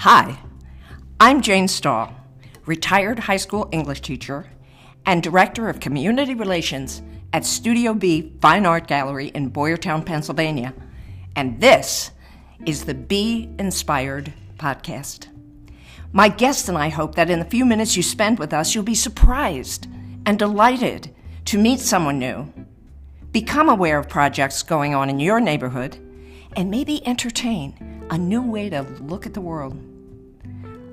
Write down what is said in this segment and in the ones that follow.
Hi, I'm Jane Stahl, retired high school English teacher and Director of Community Relations at Studio B Fine Art Gallery in Boyertown, Pennsylvania. And this is the Be Inspired podcast. My guest and I hope that in the few minutes you spend with us, you'll be surprised and delighted to meet someone new, become aware of projects going on in your neighborhood, and maybe entertain a new way to look at the world.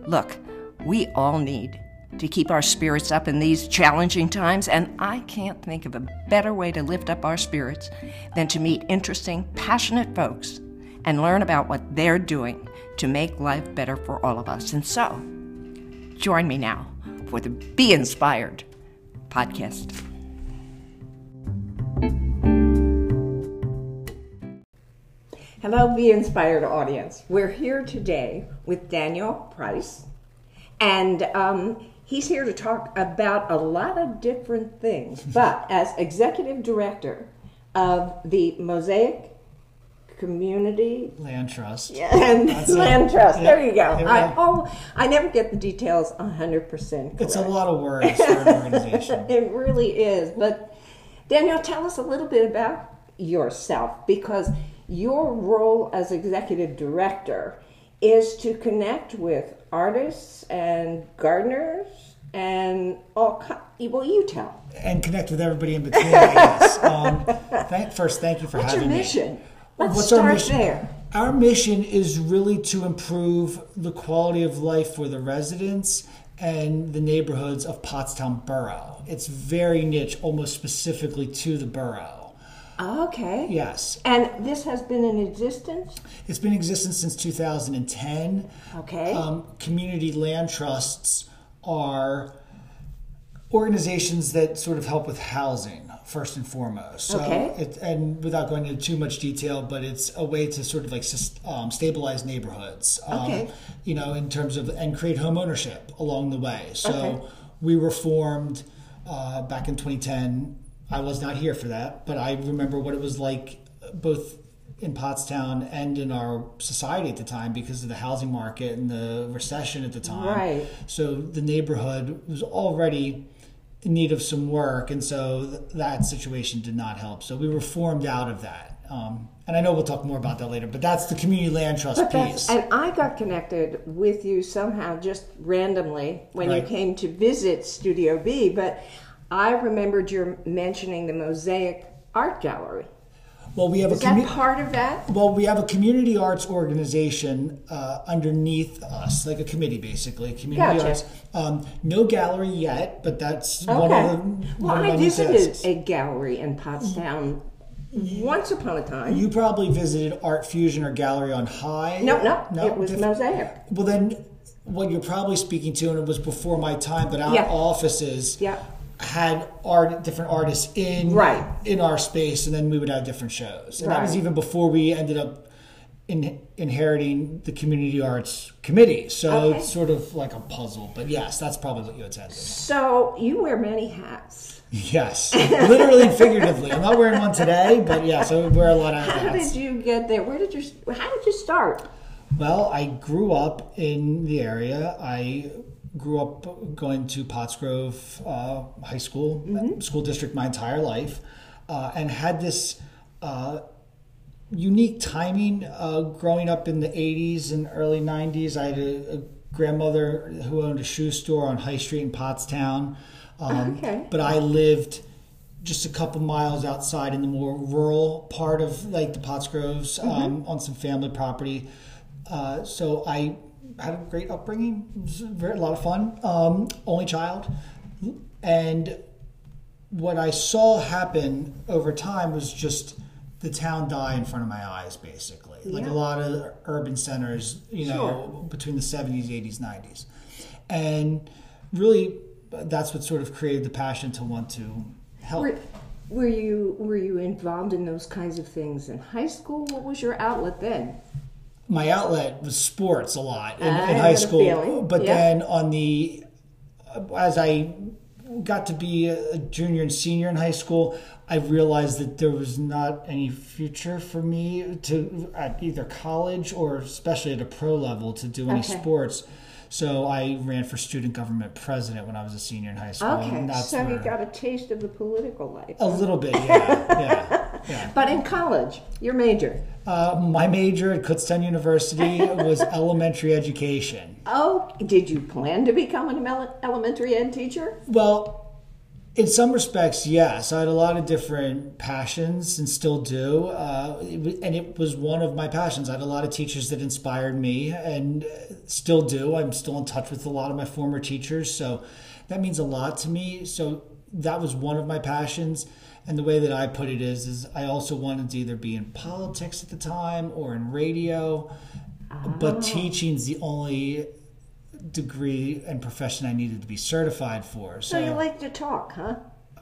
Look, we all need to keep our spirits up in these challenging times, and I can't think of a better way to lift up our spirits than to meet interesting, passionate folks and learn about what they're doing to make life better for all of us. And so, join me now for the Be Inspired podcast. Hello, Be Inspired audience. We're here today with Daniel Price, and um, he's here to talk about a lot of different things. But as executive director of the Mosaic Community Land Trust. Yeah, and That's it. Land Trust. There you go. I, oh, I never get the details hundred percent. It's a lot of words for an organization. It really is. But Daniel, tell us a little bit about yourself because your role as executive director is to connect with artists and gardeners and all. Well, you tell. and connect with everybody in between, I guess. Um, thank, first, thank you for What's having your me. mission? Let's What's start our mission? there. Our mission is really to improve the quality of life for the residents and the neighborhoods of Pottstown Borough. It's very niche, almost specifically to the borough. Okay. Yes. And this has been in existence. It's been in existence since 2010. Okay. Um, community land trusts are organizations that sort of help with housing first and foremost. So Okay. it, and without going into too much detail, but it's a way to sort of like um, stabilize neighborhoods. Um, Okay. You know, in terms of and create home ownership along the way. So Okay. we were formed uh, back in 2010. I was not here for that, but I remember what it was like both in Pottstown and in our society at the time because of the housing market and the recession at the time. Right. So the neighborhood was already in need of some work, and so th- that situation did not help. So we were formed out of that. Um, and I know we'll talk more about that later, but that's the community land trust But piece. and I got connected with you somehow just randomly when you came to visit Studio B. But I remembered your mentioning the Mosaic Art Gallery. well, we have Is a commu- part of that? Well, we have a community arts organization uh, underneath us, like a committee, basically. Community Gotcha. arts. Um, no gallery yet, but that's one of the. Well, I visited tasks. a gallery in Pottstown once upon a time. You probably visited Art Fusion or Gallery on High. no, no, it was diff- Mosaic. Well, then, what you're probably speaking to, and it was before my time, but our Yeah. offices Yeah. Had art, different artists in Right. in our space, and then we would have different shows. And that was even before we ended up in, inheriting the community arts committee. So Okay. it's sort of like a puzzle. But yes, that's probably what you attended. So you wear many hats. Yes, literally and figuratively. I'm not wearing one today, but yes, I wear a lot of How hats. did you get there? Where did you? How did you start? Well, I grew up in the area. I grew up going to Pottsgrove uh, High School, school district my entire life, uh, and had this uh, unique timing uh, growing up in the 80s and early 90s. I had a, a grandmother who owned a shoe store on High Street in Pottstown. Um, Okay. But I lived just a couple miles outside in the more rural part of like the Pottsgroves um, on some family property. Uh, so I had a great upbringing. Very, a lot of fun. Um, only child. And what I saw happen over time was just the town die in front of my eyes, basically. Like a lot of urban centers, you know, between the 70s, 80s, 90s. And really, that's what sort of created the passion to want to help. Were, were you were you involved in those kinds of things in high school? What was your outlet then? My outlet was sports a lot in, ah, I in high school. But yeah. then on the, as I got to be a junior and senior in high school, I realized that there was not any future for me to at either college or especially at a pro level to do any Okay. sports. So I ran for student government president when I was a senior in high school. Okay, and that's so you got a taste of the political life. a little bit, yeah, yeah, yeah. But in college, your major. Uh, my major at Kutztown University was elementary education. Oh, did you plan to become an elementary ed teacher? Well, in some respects, yes. I had a lot of different passions and still do. Uh, and it was one of my passions. I had a lot of teachers that inspired me and still do. I'm still in touch with a lot of my former teachers. So that means a lot to me. So that was one of my passions. And the way that I put it is, is I also wanted to either be in politics at the time or in radio. But ah. teaching's the only degree and profession I needed to be certified for. So you like to talk, huh?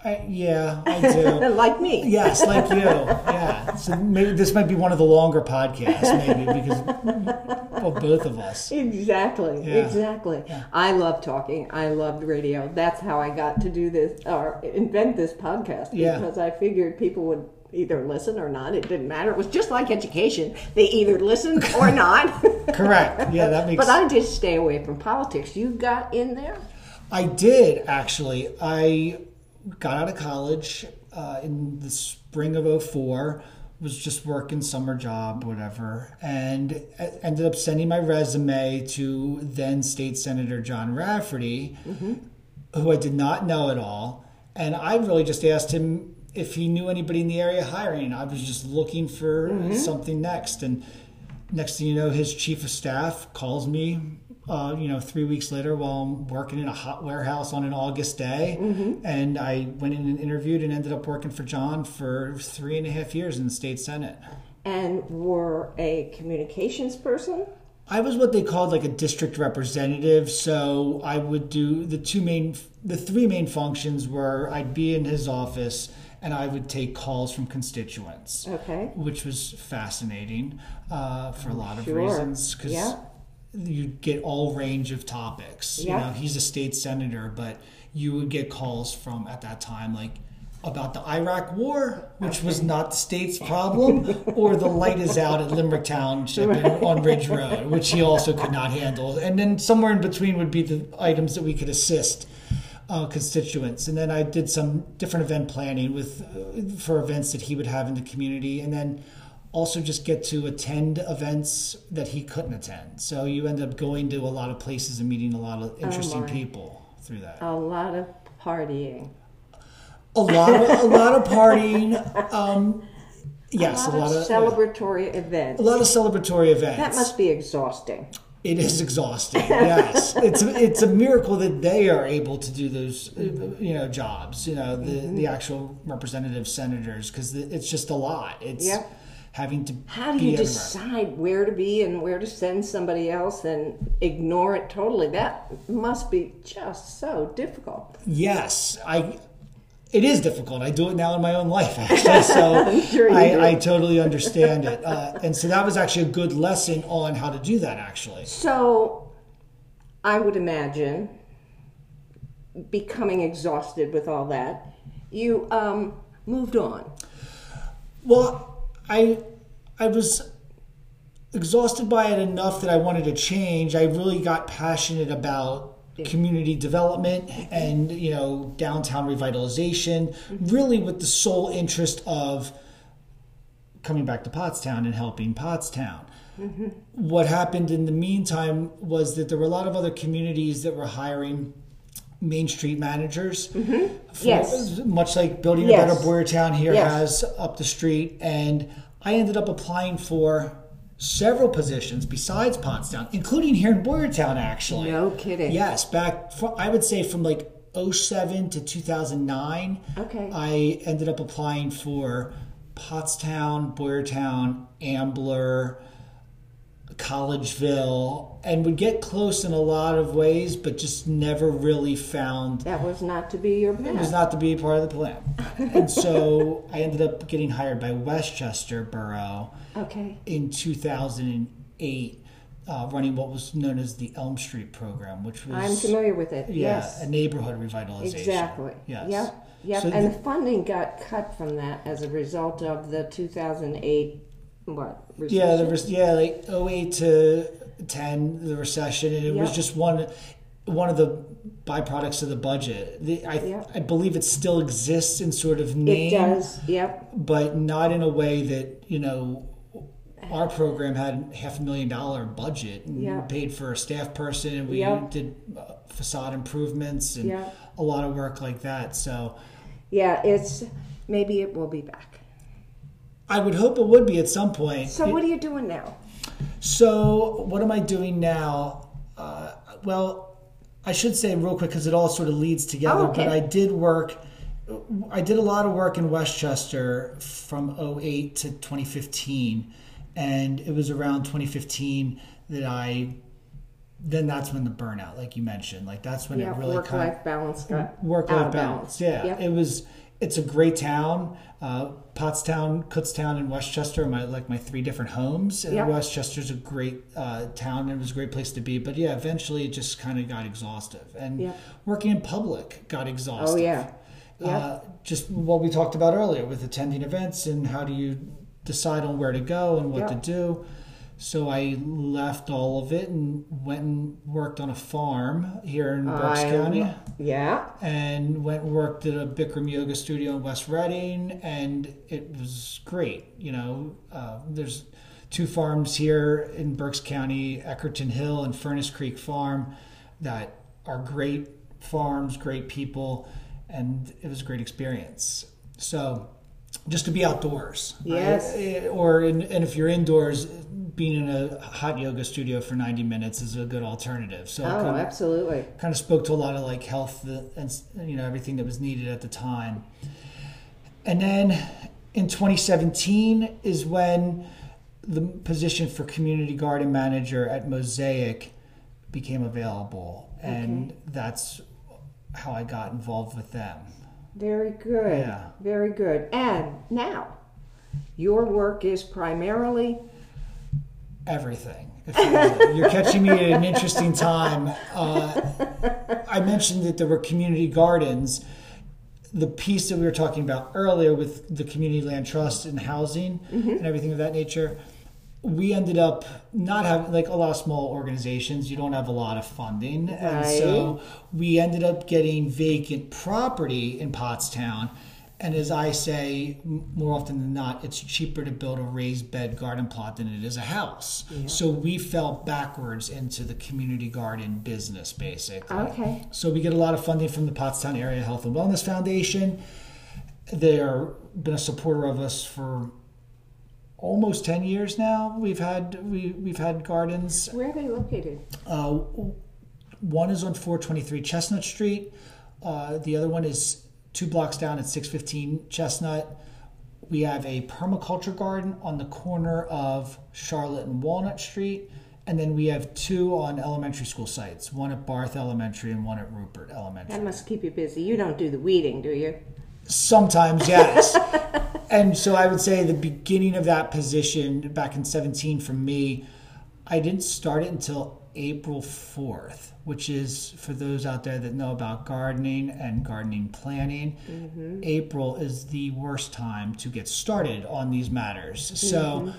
I, yeah, I do. like me. yes, like you. Yeah. So maybe this might be one of the longer podcasts, maybe because of both of us. Exactly. Yeah. Exactly. I love talking. I loved radio. That's how I got to do this or invent this podcast Yeah. because I figured people would either listen or not. It didn't matter. It was just like education. They either listened or not. Correct. Yeah, that makes. but I did stay away from politics. You got in there? I did actually. I got out of college uh, in the spring of 04, was just working summer job, whatever, and ended up sending my resume to then State Senator John Rafferty, who I did not know at all. And I really just asked him if he knew anybody in the area hiring. I was just looking for something next. And next thing you know, his chief of staff calls me, uh, you know, three weeks later while I'm working in a hot warehouse on an August day. And I went in and interviewed and ended up working for John for three and a half years in the state senate. And were a communications person? I was what they called like a district representative. So I would do the two main, the three main functions were I'd be in his office and I would take calls from constituents. Okay. which was fascinating uh, for a lot of reasons because Yeah. You get all range of topics. Yeah. You know, he's a state senator, but you would get calls from at that time like about the Iraq War, which was not the state's problem, or the light is out at Limerick Township on Ridge Road, which he also could not handle. And then somewhere in between would be the items that we could assist uh, constituents. And then I did some different event planning with uh, for events that he would have in the community, and then also just get to attend events that he couldn't attend. So you end up going to a lot of places and meeting a lot of interesting my. people through that. A lot of partying. A lot of a lot of partying. Um, yes, a lot, of, yeah. celebratory events. a lot of celebratory events. That must be exhausting. It is exhausting. Yes, it's it's a miracle that they are able to do those, uh, you know, jobs. You know, the Mm-hmm. the actual representative senators because it's just a lot. It's Yep. Having to. How do you decide where to be and where to send somebody else and ignore it totally? That must be just so difficult. Yes, I. It is difficult. I do it now in my own life, actually. So sure. I, I totally understand it, uh, and so that was actually a good lesson on how to do that. Actually, So, I would imagine becoming exhausted with all that, you um, moved on. Well, I I was exhausted by it enough that I wanted to change. I really got passionate about community development and you know downtown revitalization, mm-hmm. really with the sole interest of coming back to Pottstown and helping Pottstown. Mm-hmm. What happened in the meantime was that there were a lot of other communities that were hiring Main Street managers. Mm-hmm. for- Yes. Much like Building Yes. a Better Boyertown here Yes. has up the street. And I ended up applying for several positions besides Pottstown, including here in Boyertown, actually. No kidding. Yes, back, fr I would say from like 07 to 2009. Okay. I ended up applying for Pottstown, Boyertown, Ambler, Collegeville, and would get close in a lot of ways, but just never really found That was not to be your it plan. was not to be part of the plan. and so I ended up getting hired by West Chester Borough Okay. in 2008 uh, running what was known as the Elm Street program, which was I'm familiar with it. yeah, yes. a neighborhood revitalization. Exactly. Yes. Yep. Yep. So and the- the funding got cut from that as a result of the 2008 what? Yeah, there recession? was yeah like 08 to 10 the recession and it was just one one of the byproducts of the budget. The, I Yep. I believe it still exists in sort of names. It does. Yep. but not in a way that, you know, our program had half a million dollar budget and Yeah. we paid for a staff person and we Yeah. did uh, facade improvements and Yeah. a lot of work like that. So Yeah. It's maybe it will be back. I would hope it would be at some point. So what are you doing now? So, what am I doing now? Uh, well, I should say real quick because it all sort of leads together. Oh, okay. But I did work. I did a lot of work in West Chester from 08 to 2015, and it was around 2015 that I. Then that's when the burnout, like you mentioned, like that's when Yeah. it really Work kind life balance got work life of balance. Yeah, Yep. it was. It's a great town. Uh, Pottstown, Kutztown, and West Chester are my like my three different homes. And Yep. West Chester's a great uh, town and it was a great place to be. But yeah, eventually it just kind of got exhaustive. And Yep. working in public got exhaustive. Oh yeah. Yep. Uh, just what we talked about earlier with attending events and how do you decide on where to go and what to do. So I left all of it and went and worked on a farm here in Berks I- County Yeah. and went and worked at a Bikram yoga studio in West Reading, and it was great. You know, uh, there's two farms here in Berks County, Eckerton Hill and Furnace Creek Farm, that are great farms, great people, and it was a great experience. So, just to be outdoors. Yes. Eh, or in, and if you're indoors, being in a hot yoga studio for 90 minutes is a good alternative. So, Oh, kinda- absolutely. kind of spoke to a lot of like health and you know everything that was needed at the time. And then in 2017 is when the position for community garden manager at Mosaic became available, and that's how I got involved with them. Very good. Yeah. Very good. And now, your work is primarily everything. If you You're catching me at an interesting time. Uh, I mentioned that there were community gardens. The piece that we were talking about earlier with the community land trust and housing and everything of that nature, we ended up not having like a lot of small organizations. You don't have a lot of funding, and so we ended up getting vacant property in Pottstown. And as I say, more often than not, it's cheaper to build a raised bed garden plot than it is a house. So we fell backwards into the community garden business, basically. Okay. So we get a lot of funding from the Pottstown Area Health and Wellness Foundation. They're been a supporter of us for almost 10 years now. We've had we we've had gardens where are they located? uh, one is on 423 Chestnut Street. Uh, the other one is two blocks down at 615 Chestnut. We have a permaculture garden on the corner of Charlotte and Walnut Street. And then we have two on elementary school sites one at Barth Elementary and one at Rupert Elementary. That must keep you busy. You don't do the weeding, do you? Sometimes, yes. and so I would say the beginning of that position back in 17 for me, I didn't start it until April 4th, which is for those out there that know about gardening and gardening planning. April is the worst time to get started on these matters. So,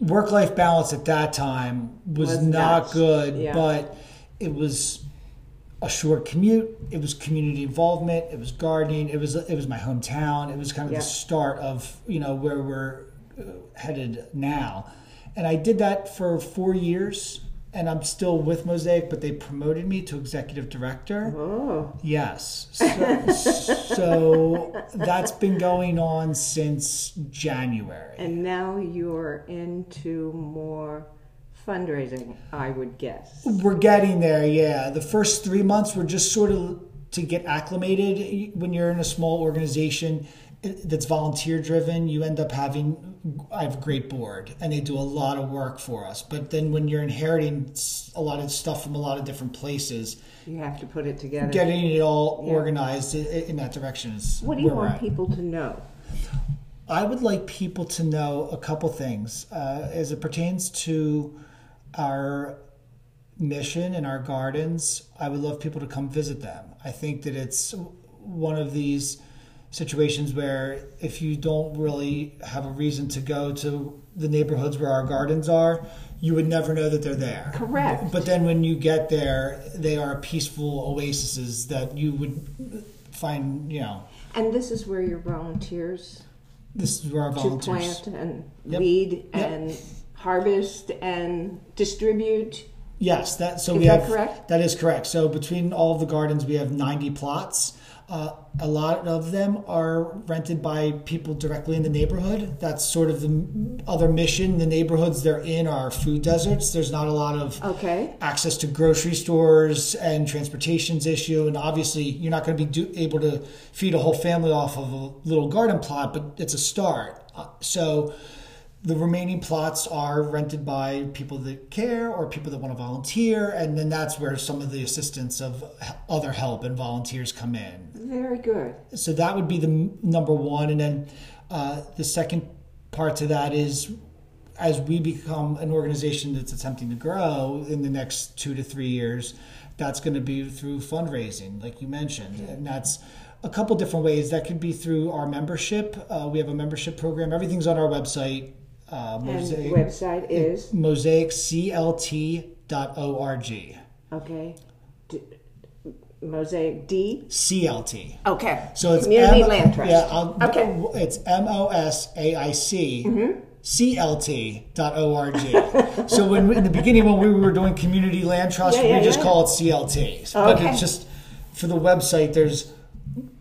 work life balance at that time was, Was not nuts. good, Yeah. but it was a short commute. It was community involvement. It was gardening. It was it was my hometown. It was kind of Yeah. the start of you know where we're uh, headed now. And I did that for four years, and I'm still with Mosaic, but they promoted me to executive director. Oh, Yes. So, so that's been going on since January. and now you're into more fundraising, I would guess. We're getting there, yeah. The first three months were just sort of to get acclimated. When you're in a small organization that's volunteer driven, you end up having. I have a great board, and they do a lot of work for us. But then when you're inheriting a lot of stuff from a lot of different places, You have to put it together. getting it all Yeah. organized in that direction is what do you want people to know? I would like people to know a couple things uh, as it pertains to our mission and our gardens, I would love people to come visit them. I think that it's one of these situations where if you don't really have a reason to go to the neighborhoods where our gardens are, you would never know that they're there. Correct. But then when you get there, they are peaceful oases that you would find, you know, And this is where your volunteers this is where our volunteers. to plant and Yep. weed Yep. and harvest and distribute. Yes, that so Is we that have correct? that is correct. So between all of the gardens, we have 90 plots. Uh, a lot of them are rented by people directly in the neighborhood. That's sort of the other mission. The neighborhoods they're in are food deserts. There's not a lot of Okay. access to grocery stores and transportation's issue. And obviously, you're not going to be do, able to feed a whole family off of a little garden plot, but it's a start. Uh, so the remaining plots are rented by people that care or people that want to volunteer. And then that's where some of the assistance of other help and volunteers come in. Very good. so that would be the number one and then uh, the second part to that is as we become an organization that's attempting to grow in the next two to three years that's going to be through fundraising like you mentioned. And that's a couple different ways. That could be through our membership. Uh, we have a membership program. Everything's on our website uh, And website is mosaicCLT.org okay. D- Mosaic D. CLT Okay. So it's Community M- Land Trust. Yeah, I'll, Okay. It's M O S A I C Mm-hmm. CLT.org. so when in the beginning when we were doing community land trust, Yeah, yeah, we just yeah. call it CLT. But Okay. it's just for the website. There's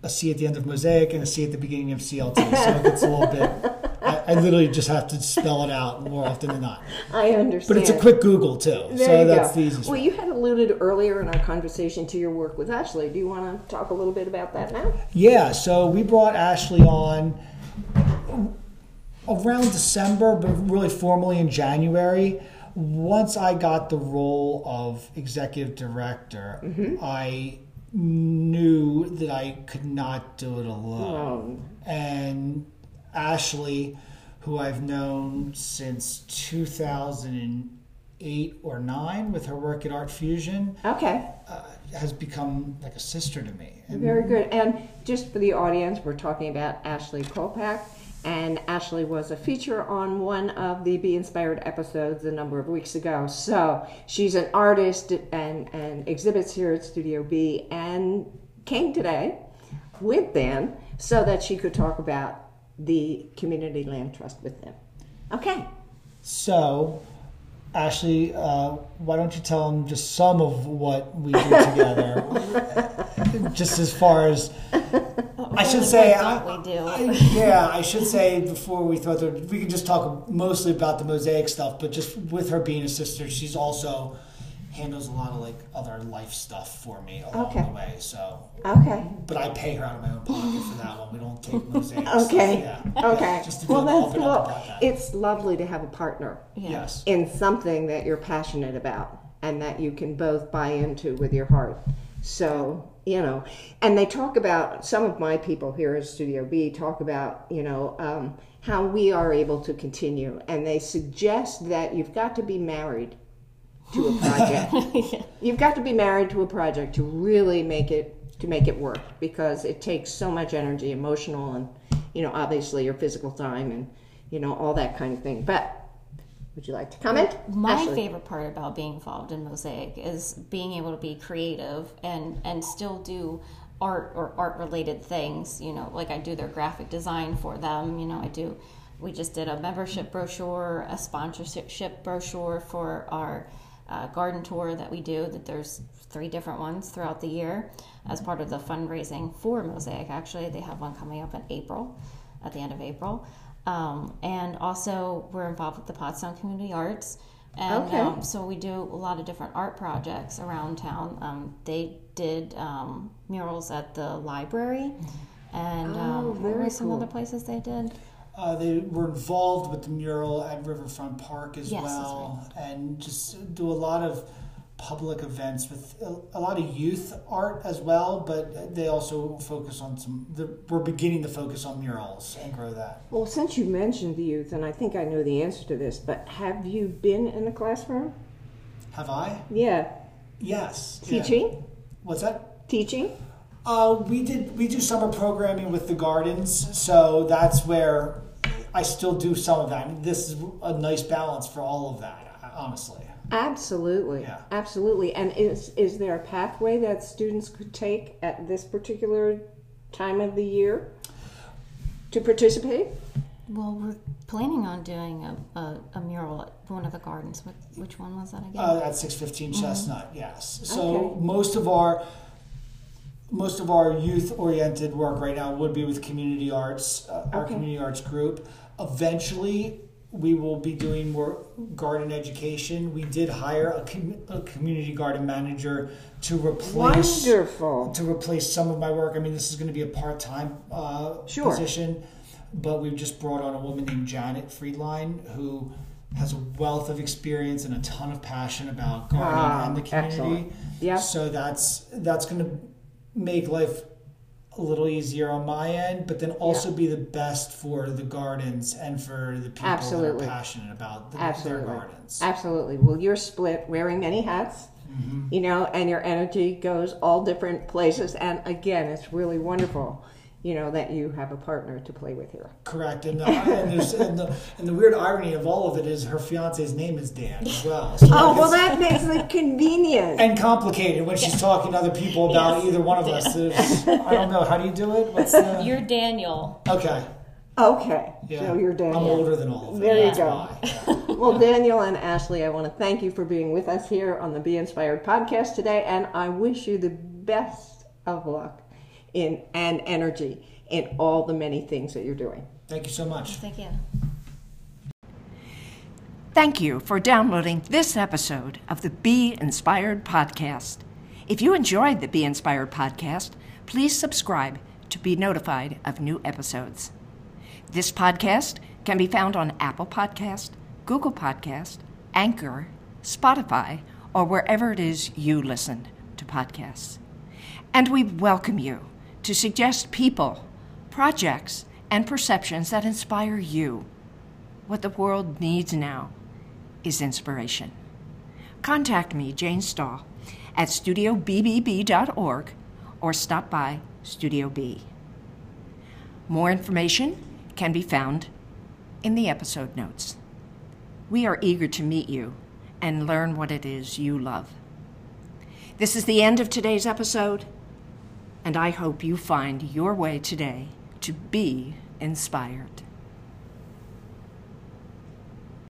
a C at the end of Mosaic and a C at the beginning of CLT. So it gets a little bit. I, literally just have to spell it out more often than not. I understand. But it's a quick Google too. There so that's go. the easiest. Well, you had alluded earlier in our conversation to your work with Ashley. Do you want to talk a little bit about that now? Yeah, so we brought Ashley on around December, but really formally in January. Once I got the role of executive director, I knew that I could not do it alone. Um, And Ashley, who I've known since 2008 or 9 with her work at Art Fusion, okay. uh, has become like a sister to me. And Very good. And just for the audience, we're talking about Ashley Kolpak. And Ashley was a feature on one of the Be Inspired episodes a number of weeks ago. So she's an artist and, and exhibits here at Studio B and came today with Ben so that she could talk about the Community Land Trust with them. Okay. So, Ashley, uh, why don't you tell them just some of what we do together? just as far as I should say, I, what we do. I- yeah, I should say before we throw it, we can just talk mostly about the mosaic stuff. But just with her being a sister, she's also handles a lot of like other life stuff for me along Okay. the way. So, Okay. but I pay her out of my own pocket for that one. We don't take mosaic. Okay. Yeah. Okay. Just to well, that's bit up well. about that. It's lovely to have a partner Yeah. Yes. in something that you're passionate about and that you can both buy into with your heart. So, you know, and they talk about some of my people here at Studio B talk about, you know, um, how we are able to continue. And they suggest that you've got to be married to a project. You've got to be married to a project to really make it to make it work because it takes so much energy, emotional and you know, obviously your physical time and you know all that kind of thing. But would you like to comment? My Ashley? favorite part about being involved in Mosaic is being able to be creative and and still do art or art related things. You know, like I do their graphic design for them. You know, I do. We just did a membership brochure, a sponsorship brochure for our uh, garden tour that we do. That there's three different ones throughout the year as part of the fundraising for Mosaic. Actually, they have one coming up in April, at the end of April. Um, and also, we're involved with the Pottstown Community Arts. And Okay. um, so we do a lot of different art projects around town. Um, they did um, murals at the library. And Oh, um, very were some cool. other places they did? Uh, they were involved with the mural at Riverfront Park as Yes, that's well, and just do a lot of public events with a, a lot of youth art as well. But they also focus on some. The, we're beginning to focus on murals and grow that. Well, since you mentioned the youth, and I think I know the answer to this, but have you been in a classroom? Have I? Yeah. Yes. Yeah. Teaching? What's that? Teaching? Uh, we did. We do summer programming with the gardens, so that's where I still do some of that. I mean, this is a nice balance for all of that, honestly. Absolutely. Yeah. Absolutely. And is is there a pathway that students could take at this particular time of the year to participate? Well, we're planning on doing a, a, a mural at one of the gardens. Which one was that again? Uh, at six fifteen Chestnut, yes. So Okay. most of our most of our youth oriented work right now would be with community arts, uh, our Okay. community arts group. Eventually, we will be doing more garden education. We did hire a, com- a community garden manager to replace Wonderful. to replace some of my work. I mean, this is going to be a part time uh, Sure. position, but we've just brought on a woman named Janet Friedline who has a wealth of experience and a ton of passion about gardening Ah, and the community. excellent. Yeah. So that's that's going to make life a little easier on my end, but then also be the best for the gardens and for the people Absolutely. that are passionate about the, Absolutely. their gardens. Absolutely. Well, you're split, wearing many hats, Mm-hmm. you know, and your energy goes all different places. And again, it's really wonderful, you know, that you have a partner to play with here. Correct, and, uh, and, there's, and, the, and the weird irony of all of it is her fiance's name is Dan as well. So Oh, like, well, that makes it convenient. and complicated when she's talking to other people about either one of us. There's- I don't know. How do you do it? What's the You're Daniel. okay? Okay. Yeah, So you're Daniel. I'm older than all of them. There you that's go. why, yeah. Well, Daniel and Ashley, I want to thank you for being with us here on the Be Inspired podcast today, and I wish you the best of luck in and energy in all the many things that you're doing. Thank you so much. Thank you. Thank you for downloading this episode of the Be Inspired podcast. If you enjoyed the Be Inspired podcast, please subscribe to be notified of new episodes. This podcast can be found on Apple Podcast, Google Podcast, Anchor, Spotify, or wherever it is you listen to podcasts. And we welcome you to suggest people, projects, and perceptions that inspire you. What the world needs now is inspiration. Contact me, Jane Stahl, at studiobbb.org or stop by Studio B. More information can be found in the episode notes. We are eager to meet you and learn what it is you love. This is the end of today's episode, and I hope you find your way today to be inspired.